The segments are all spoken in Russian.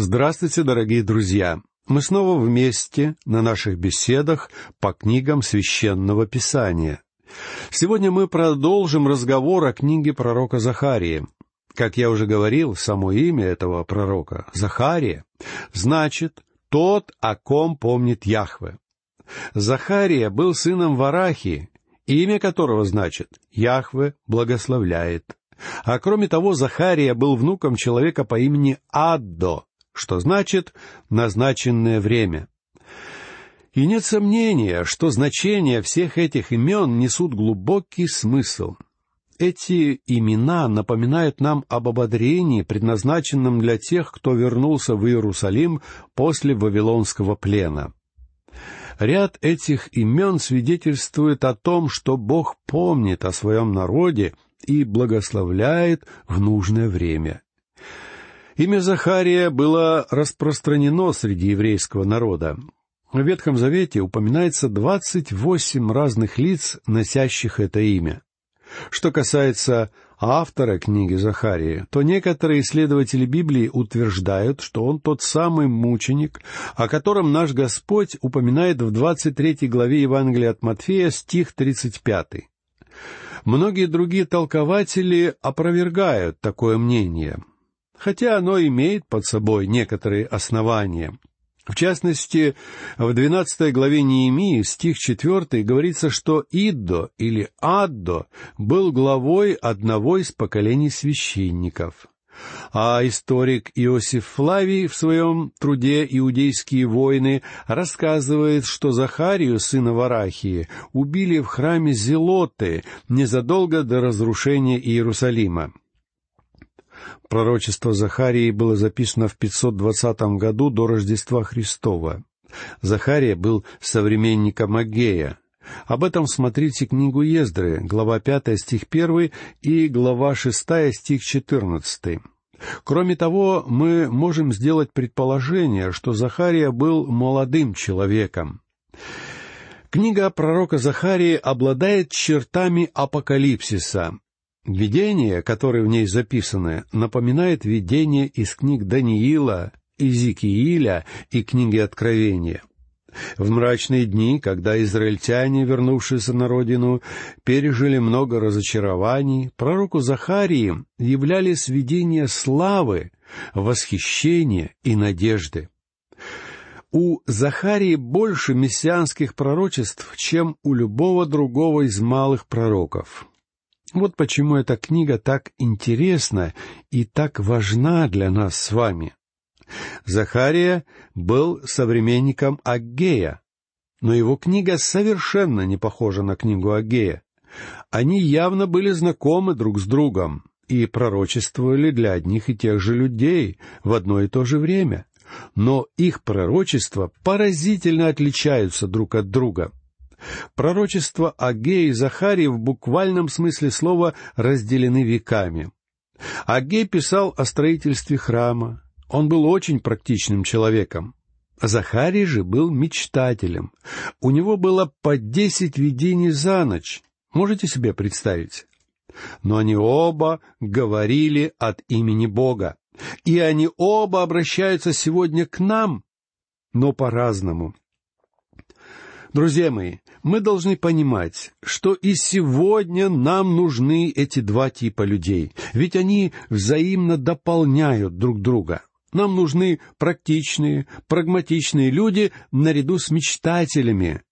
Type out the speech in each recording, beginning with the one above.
Здравствуйте, дорогие друзья! Мы снова вместе на наших беседах по книгам священного писания. Сегодня мы продолжим разговор о книге пророка Захарии. Как я уже говорил, само имя этого пророка, Захария, значит «тот, о ком помнит Яхве». Захария был сыном Варахи, имя которого значит «Яхве благословляет». А кроме того, Захария был внуком человека по имени Аддо, что значит «назначенное время». И нет сомнения, что значения всех этих имен несут глубокий смысл. Эти имена напоминают нам об ободрении, предназначенном для тех, кто вернулся в Иерусалим после Вавилонского плена. Ряд этих имен свидетельствует о том, что Бог помнит о своем народе и благословляет в нужное время. Имя Захария было распространено среди еврейского народа. В Ветхом Завете упоминается двадцать восемь разных лиц, носящих это имя. Что касается автора книги Захарии, то некоторые исследователи Библии утверждают, что он тот самый мученик, о котором наш Господь упоминает в двадцать третьей главе Евангелия от Матфея, стих тридцать пятый. Многие другие толкователи опровергают такое мнение хотя оно имеет под собой некоторые основания. В частности, в двенадцатой главе Неемии, стих четвертый, говорится, что Иддо или Аддо был главой одного из поколений священников. А историк Иосиф Флавий в своем труде «Иудейские войны» рассказывает, что Захарию, сына Варахии, убили в храме Зелоты незадолго до разрушения Иерусалима. Пророчество Захарии было записано в 520 году до Рождества Христова. Захария был современником Агея. Об этом смотрите книгу Ездры, глава 5, стих 1 и глава 6, стих 14. Кроме того, мы можем сделать предположение, что Захария был молодым человеком. Книга пророка Захарии обладает чертами апокалипсиса, Видение, которое в ней записано, напоминает видение из книг Даниила, Изикииля и книги Откровения. В мрачные дни, когда израильтяне, вернувшиеся на родину, пережили много разочарований, пророку Захарии являлись видения славы, восхищения и надежды. У Захарии больше мессианских пророчеств, чем у любого другого из малых пророков. Вот почему эта книга так интересна и так важна для нас с вами. Захария был современником Аггея, но его книга совершенно не похожа на книгу Аггея. Они явно были знакомы друг с другом и пророчествовали для одних и тех же людей в одно и то же время, но их пророчества поразительно отличаются друг от друга — Пророчества Агея и Захарии в буквальном смысле слова разделены веками. Агей писал о строительстве храма. Он был очень практичным человеком. Захарий же был мечтателем. У него было по десять видений за ночь. Можете себе представить? Но они оба говорили от имени Бога. И они оба обращаются сегодня к нам, но по-разному. Друзья мои, мы должны понимать, что и сегодня нам нужны эти два типа людей, ведь они взаимно дополняют друг друга. Нам нужны практичные, прагматичные люди наряду с мечтателями,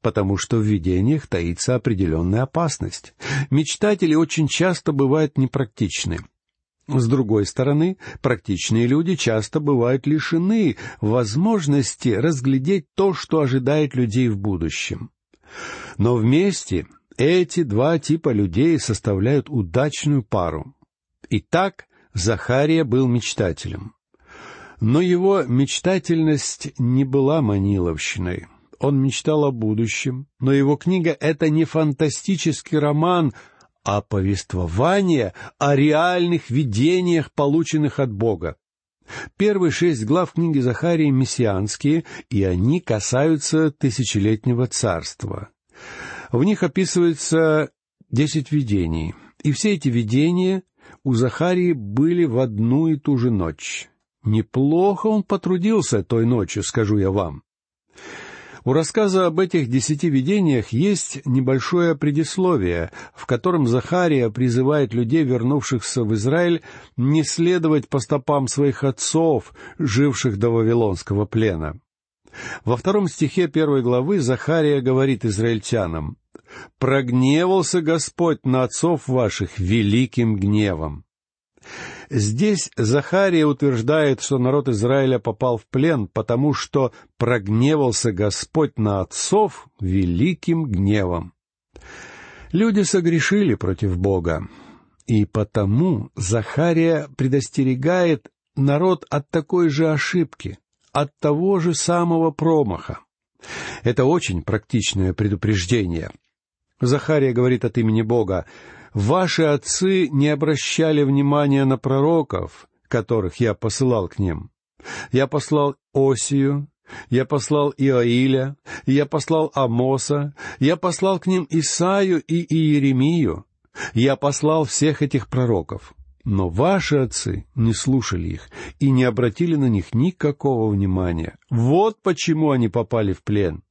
потому что в видениях таится определенная опасность. Мечтатели очень часто бывают непрактичны. С другой стороны, практичные люди часто бывают лишены возможности разглядеть то, что ожидает людей в будущем. Но вместе эти два типа людей составляют удачную пару. Итак, Захария был мечтателем. Но его мечтательность не была маниловщиной. Он мечтал о будущем, но его книга — это не фантастический роман, а повествование о реальных видениях, полученных от Бога. Первые шесть глав книги Захарии мессианские, и они касаются тысячелетнего царства. В них описывается десять видений, и все эти видения у Захарии были в одну и ту же ночь. Неплохо он потрудился той ночью, скажу я вам. У рассказа об этих десяти видениях есть небольшое предисловие, в котором Захария призывает людей, вернувшихся в Израиль, не следовать по стопам своих отцов, живших до Вавилонского плена. Во втором стихе первой главы Захария говорит израильтянам, «Прогневался Господь на отцов ваших великим гневом». Здесь Захария утверждает, что народ Израиля попал в плен, потому что прогневался Господь на отцов великим гневом. Люди согрешили против Бога, и потому Захария предостерегает народ от такой же ошибки, от того же самого промаха. Это очень практичное предупреждение. Захария говорит от имени Бога, Ваши отцы не обращали внимания на пророков, которых я посылал к ним. Я послал Осию, я послал Иоиля, я послал Амоса, я послал к ним Исаю и Иеремию. Я послал всех этих пророков. Но ваши отцы не слушали их и не обратили на них никакого внимания. Вот почему они попали в плен.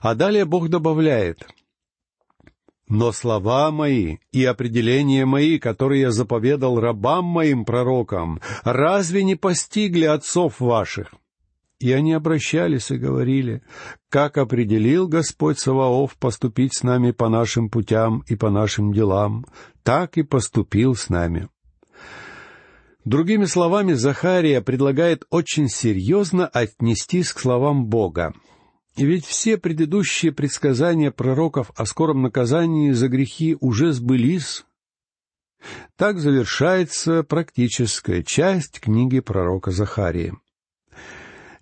А далее Бог добавляет, но слова мои и определения мои, которые я заповедал рабам моим пророкам, разве не постигли отцов ваших? И они обращались и говорили, как определил Господь Саваоф поступить с нами по нашим путям и по нашим делам, так и поступил с нами. Другими словами, Захария предлагает очень серьезно отнестись к словам Бога, и ведь все предыдущие предсказания пророков о скором наказании за грехи уже сбылись. Так завершается практическая часть книги пророка Захарии.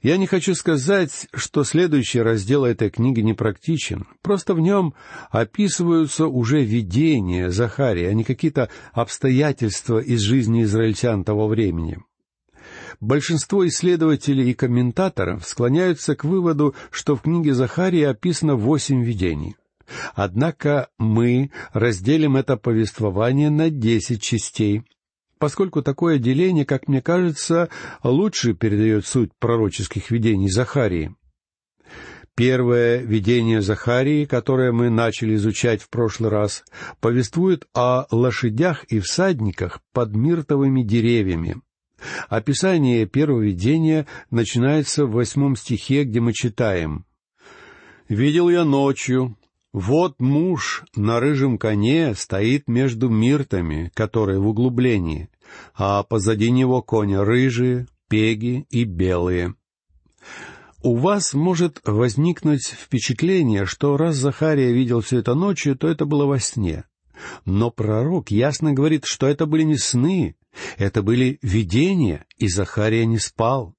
Я не хочу сказать, что следующий раздел этой книги непрактичен. Просто в нем описываются уже видения Захарии, а не какие-то обстоятельства из жизни израильтян того времени. Большинство исследователей и комментаторов склоняются к выводу, что в книге Захария описано восемь видений. Однако мы разделим это повествование на десять частей, поскольку такое деление, как мне кажется, лучше передает суть пророческих видений Захарии. Первое видение Захарии, которое мы начали изучать в прошлый раз, повествует о лошадях и всадниках под миртовыми деревьями. Описание первого видения начинается в восьмом стихе, где мы читаем «Видел я ночью, вот муж на рыжем коне стоит между миртами, которые в углублении, а позади него коня рыжие, пеги и белые». У вас может возникнуть впечатление, что раз Захария видел все это ночью, то это было во сне. Но пророк ясно говорит, что это были не сны, это были видения, и Захария не спал.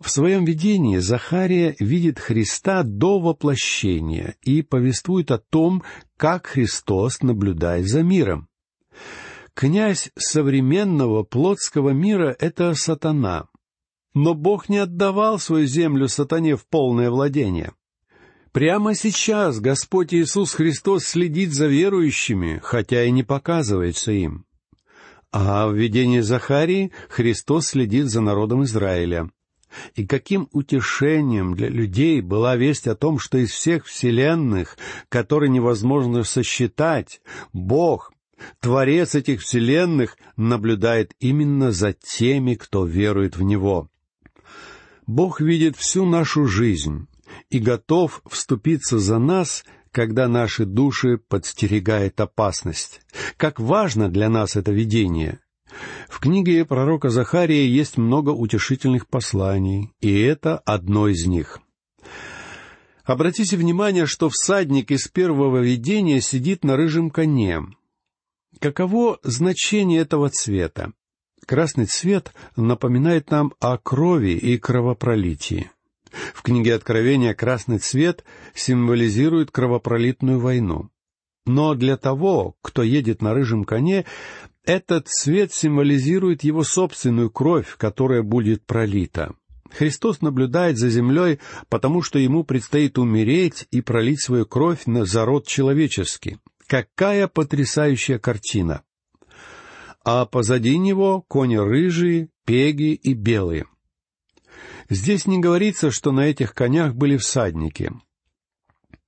В своем видении Захария видит Христа до воплощения и повествует о том, как Христос наблюдает за миром. Князь современного плотского мира — это сатана. Но Бог не отдавал свою землю сатане в полное владение. Прямо сейчас Господь Иисус Христос следит за верующими, хотя и не показывается им. А в видении Захарии Христос следит за народом Израиля. И каким утешением для людей была весть о том, что из всех вселенных, которые невозможно сосчитать, Бог, Творец этих вселенных, наблюдает именно за теми, кто верует в Него. Бог видит всю нашу жизнь и готов вступиться за нас когда наши души подстерегает опасность. Как важно для нас это видение! В книге пророка Захария есть много утешительных посланий, и это одно из них. Обратите внимание, что всадник из первого видения сидит на рыжем коне. Каково значение этого цвета? Красный цвет напоминает нам о крови и кровопролитии. В книге Откровения красный цвет символизирует кровопролитную войну. Но для того, кто едет на рыжем коне, этот цвет символизирует его собственную кровь, которая будет пролита. Христос наблюдает за землей, потому что ему предстоит умереть и пролить свою кровь на зарод человеческий. Какая потрясающая картина! а позади него кони рыжие, пеги и белые. Здесь не говорится, что на этих конях были всадники.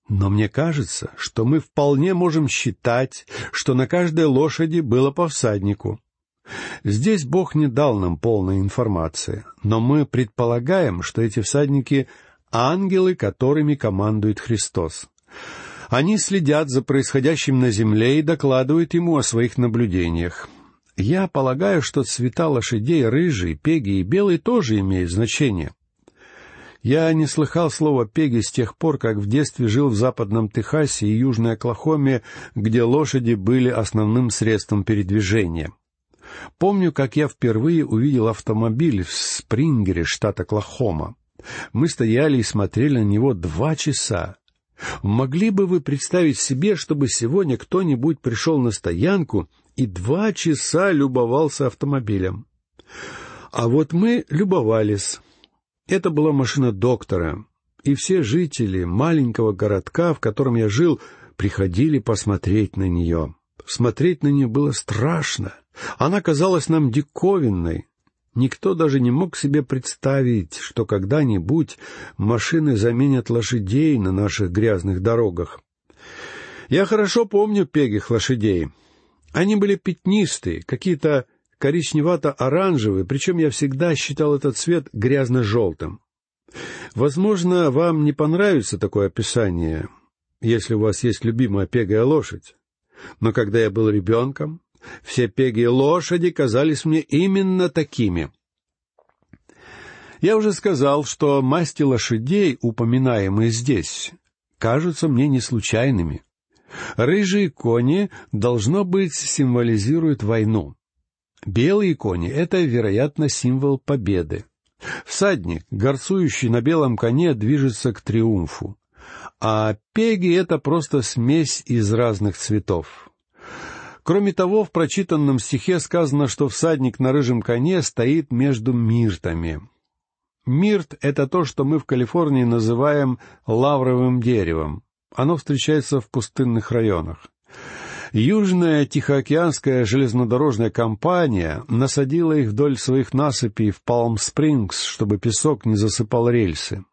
Но мне кажется, что мы вполне можем считать, что на каждой лошади было по всаднику. Здесь Бог не дал нам полной информации, но мы предполагаем, что эти всадники — ангелы, которыми командует Христос. Они следят за происходящим на земле и докладывают ему о своих наблюдениях. Я полагаю, что цвета лошадей рыжий, пеги и белый тоже имеют значение. Я не слыхал слова «пеги» с тех пор, как в детстве жил в западном Техасе и южной Оклахоме, где лошади были основным средством передвижения. Помню, как я впервые увидел автомобиль в Спрингере, штат Оклахома. Мы стояли и смотрели на него два часа. Могли бы вы представить себе, чтобы сегодня кто-нибудь пришел на стоянку и два часа любовался автомобилем? А вот мы любовались. Это была машина доктора, и все жители маленького городка, в котором я жил, приходили посмотреть на нее. Смотреть на нее было страшно. Она казалась нам диковинной. Никто даже не мог себе представить, что когда-нибудь машины заменят лошадей на наших грязных дорогах. Я хорошо помню пегих лошадей. Они были пятнистые, какие-то коричневато-оранжевые, причем я всегда считал этот цвет грязно-желтым. Возможно, вам не понравится такое описание, если у вас есть любимая пегая лошадь. Но когда я был ребенком, все пеги лошади казались мне именно такими. Я уже сказал, что масти лошадей, упоминаемые здесь, кажутся мне не случайными. Рыжие кони, должно быть, символизируют войну. Белые кони — это, вероятно, символ победы. Всадник, горцующий на белом коне, движется к триумфу. А пеги — это просто смесь из разных цветов. Кроме того, в прочитанном стихе сказано, что всадник на рыжем коне стоит между миртами. Мирт — это то, что мы в Калифорнии называем лавровым деревом. Оно встречается в пустынных районах. Южная Тихоокеанская железнодорожная компания насадила их вдоль своих насыпей в Палм-Спрингс, чтобы песок не засыпал рельсы.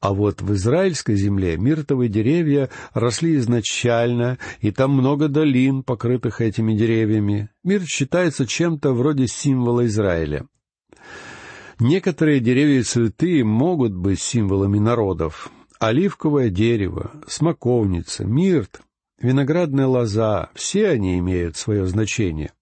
А вот в израильской земле миртовые деревья росли изначально, и там много долин, покрытых этими деревьями. Мирт считается чем-то вроде символа Израиля. Некоторые деревья и цветы могут быть символами народов. Оливковое дерево, смоковница, мирт, виноградная лоза — все они имеют свое значение.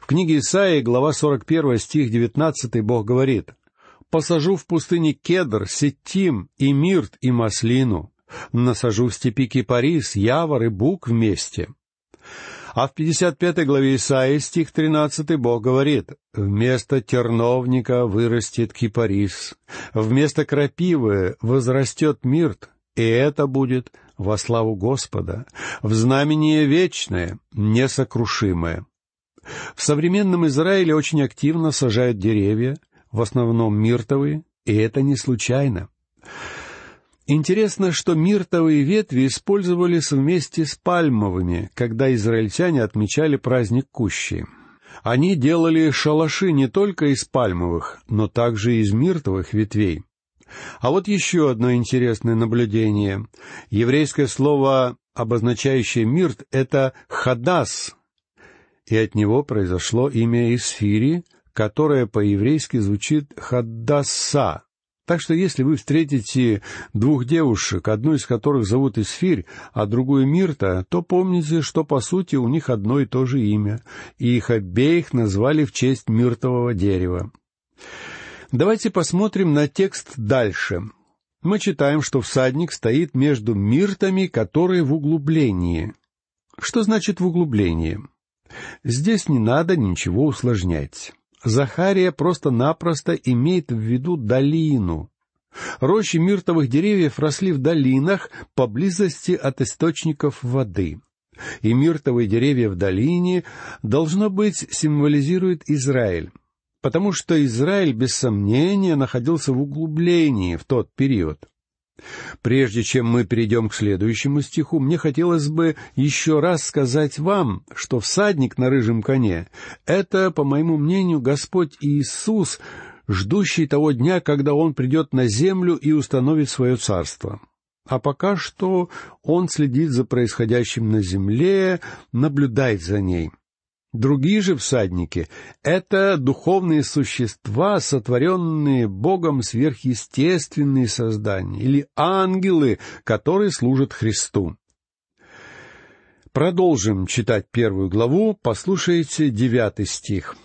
В книге Исаии, глава 41, стих 19, Бог говорит — Посажу в пустыне кедр, сетим, и мирт, и маслину. Насажу в степи кипарис, явор и бук вместе. А в 55 главе Исаии, стих 13, Бог говорит, «Вместо терновника вырастет кипарис, вместо крапивы возрастет мирт, и это будет во славу Господа, в знамение вечное, несокрушимое». В современном Израиле очень активно сажают деревья, в основном миртовые, и это не случайно. Интересно, что миртовые ветви использовались вместе с пальмовыми, когда израильтяне отмечали праздник Кущи. Они делали шалаши не только из пальмовых, но также из миртовых ветвей. А вот еще одно интересное наблюдение. Еврейское слово, обозначающее мирт, это «хадас», и от него произошло имя Исфири, которое по-еврейски звучит «хаддаса». Так что если вы встретите двух девушек, одну из которых зовут Исфирь, а другую Мирта, то помните, что по сути у них одно и то же имя, и их обеих назвали в честь миртового дерева. Давайте посмотрим на текст дальше. Мы читаем, что всадник стоит между миртами, которые в углублении. Что значит в углублении? Здесь не надо ничего усложнять. Захария просто-напросто имеет в виду долину. Рощи миртовых деревьев росли в долинах поблизости от источников воды. И миртовые деревья в долине, должно быть, символизируют Израиль, потому что Израиль, без сомнения, находился в углублении в тот период. Прежде чем мы перейдем к следующему стиху, мне хотелось бы еще раз сказать вам, что всадник на рыжем коне — это, по моему мнению, Господь Иисус, ждущий того дня, когда Он придет на землю и установит свое царство. А пока что Он следит за происходящим на земле, наблюдает за ней — Другие же всадники — это духовные существа, сотворенные Богом сверхъестественные создания, или ангелы, которые служат Христу. Продолжим читать первую главу, послушайте девятый стих.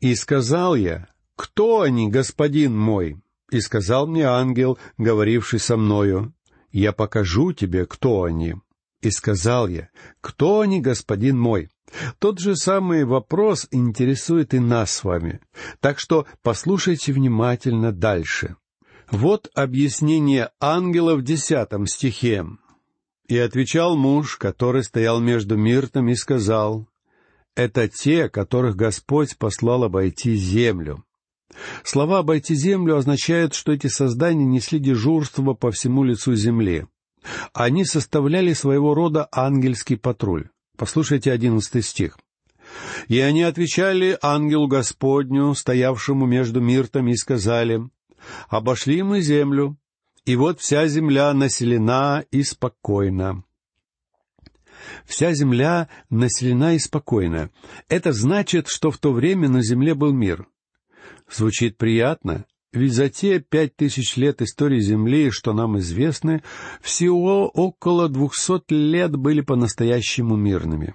«И сказал я, кто они, господин мой? И сказал мне ангел, говоривший со мною, я покажу тебе, кто они. И сказал я, кто они, господин мой? Тот же самый вопрос интересует и нас с вами. Так что послушайте внимательно дальше. Вот объяснение ангела в десятом стихе. «И отвечал муж, который стоял между Миртом, и сказал, «Это те, которых Господь послал обойти землю». Слова «обойти землю» означают, что эти создания несли дежурство по всему лицу земли. Они составляли своего рода ангельский патруль. Послушайте одиннадцатый стих. «И они отвечали ангелу Господню, стоявшему между миртами, и сказали, «Обошли мы землю, и вот вся земля населена и спокойна». Вся земля населена и спокойна. Это значит, что в то время на земле был мир. Звучит приятно, ведь за те пять тысяч лет истории Земли, что нам известны, всего около двухсот лет были по-настоящему мирными.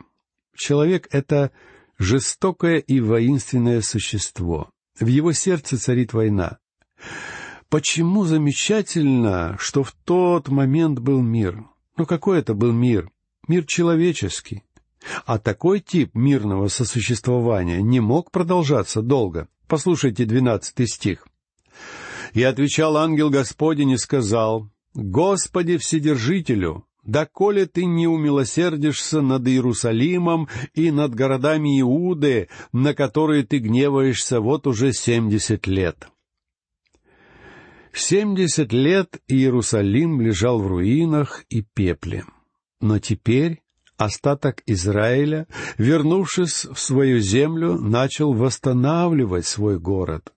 Человек — это жестокое и воинственное существо. В его сердце царит война. Почему замечательно, что в тот момент был мир? Ну какой это был мир? Мир человеческий. А такой тип мирного сосуществования не мог продолжаться долго. Послушайте двенадцатый стих. И отвечал ангел Господень и сказал, «Господи Вседержителю, доколе ты не умилосердишься над Иерусалимом и над городами Иуды, на которые ты гневаешься вот уже семьдесят лет». Семьдесят лет Иерусалим лежал в руинах и пепле. Но теперь остаток Израиля, вернувшись в свою землю, начал восстанавливать свой город.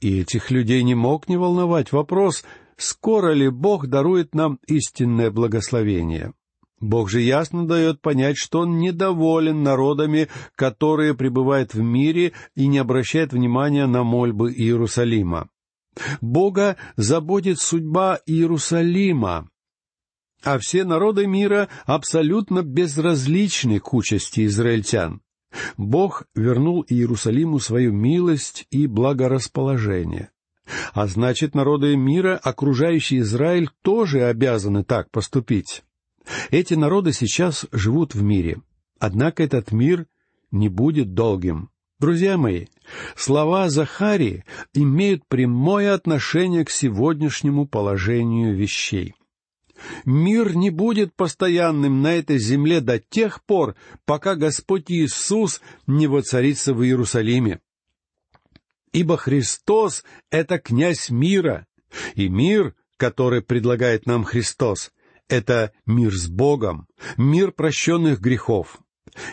И этих людей не мог не волновать вопрос, скоро ли Бог дарует нам истинное благословение. Бог же ясно дает понять, что Он недоволен народами, которые пребывают в мире и не обращают внимания на мольбы Иерусалима. Бога заботит судьба Иерусалима, а все народы мира абсолютно безразличны к участи израильтян. Бог вернул Иерусалиму свою милость и благорасположение. А значит, народы мира, окружающие Израиль, тоже обязаны так поступить. Эти народы сейчас живут в мире. Однако этот мир не будет долгим. Друзья мои, слова Захарии имеют прямое отношение к сегодняшнему положению вещей — Мир не будет постоянным на этой земле до тех пор, пока Господь Иисус не воцарится в Иерусалиме. Ибо Христос — это князь мира, и мир, который предлагает нам Христос, — это мир с Богом, мир прощенных грехов.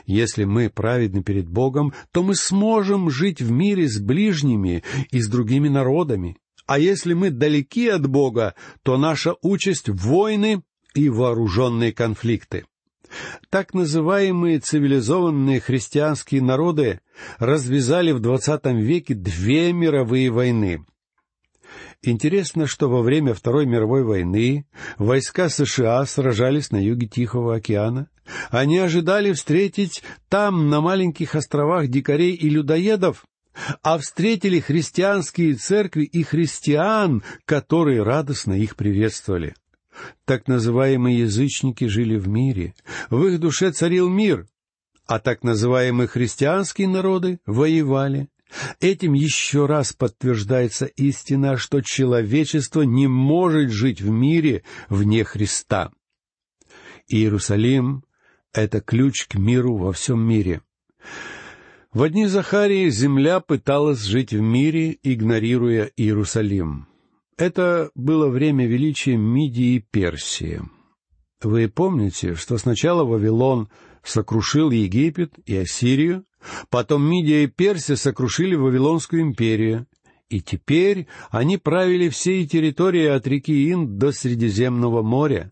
Если мы праведны перед Богом, то мы сможем жить в мире с ближними и с другими народами. А если мы далеки от Бога, то наша участь — войны и вооруженные конфликты. Так называемые цивилизованные христианские народы развязали в двадцатом веке две мировые войны. Интересно, что во время Второй мировой войны войска США сражались на юге Тихого океана. Они ожидали встретить там, на маленьких островах, дикарей и людоедов, а встретили христианские церкви и христиан, которые радостно их приветствовали. Так называемые язычники жили в мире, в их душе царил мир, а так называемые христианские народы воевали. Этим еще раз подтверждается истина, что человечество не может жить в мире вне Христа. Иерусалим — это ключ к миру во всем мире. В дни Захарии земля пыталась жить в мире, игнорируя Иерусалим. Это было время величия Мидии и Персии. Вы помните, что сначала Вавилон сокрушил Египет и Ассирию, потом Мидия и Персия сокрушили Вавилонскую империю, и теперь они правили всей территорией от реки Инд до Средиземного моря,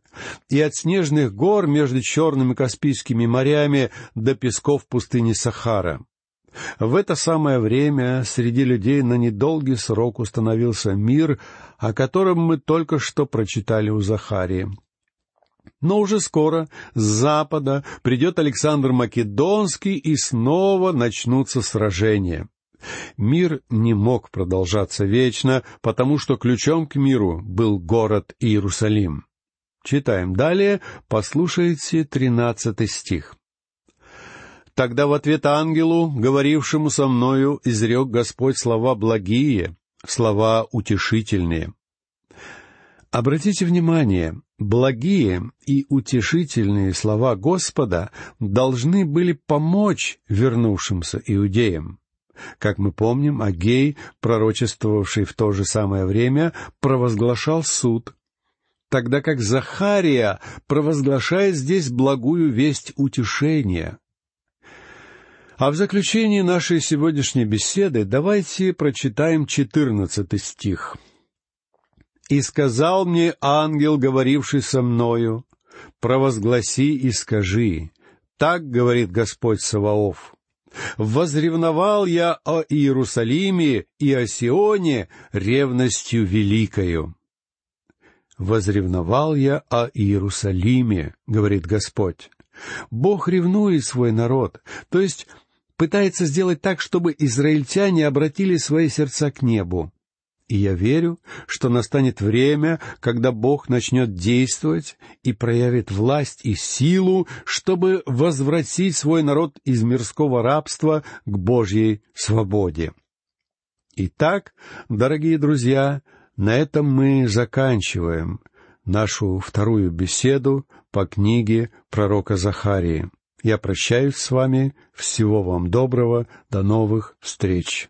и от снежных гор между Черным и Каспийскими морями до песков пустыни Сахара. В это самое время среди людей на недолгий срок установился мир, о котором мы только что прочитали у Захарии. Но уже скоро с запада придет Александр Македонский, и снова начнутся сражения. Мир не мог продолжаться вечно, потому что ключом к миру был город Иерусалим. Читаем далее, послушайте тринадцатый стих. Тогда в ответ ангелу, говорившему со мною, изрек Господь слова благие, слова утешительные. Обратите внимание, благие и утешительные слова Господа должны были помочь вернувшимся иудеям. Как мы помним, Агей, пророчествовавший в то же самое время, провозглашал суд, тогда как Захария провозглашает здесь благую весть утешения. А в заключении нашей сегодняшней беседы давайте прочитаем четырнадцатый стих. «И сказал мне ангел, говоривший со мною, провозгласи и скажи, так говорит Господь Саваоф, возревновал я о Иерусалиме и о Сионе ревностью великою. Возревновал я о Иерусалиме, говорит Господь. Бог ревнует свой народ, то есть пытается сделать так, чтобы израильтяне обратили свои сердца к небу. И я верю, что настанет время, когда Бог начнет действовать и проявит власть и силу, чтобы возвратить свой народ из мирского рабства к Божьей свободе. Итак, дорогие друзья, на этом мы заканчиваем нашу вторую беседу по книге пророка Захарии. Я прощаюсь с вами. Всего вам доброго. До новых встреч.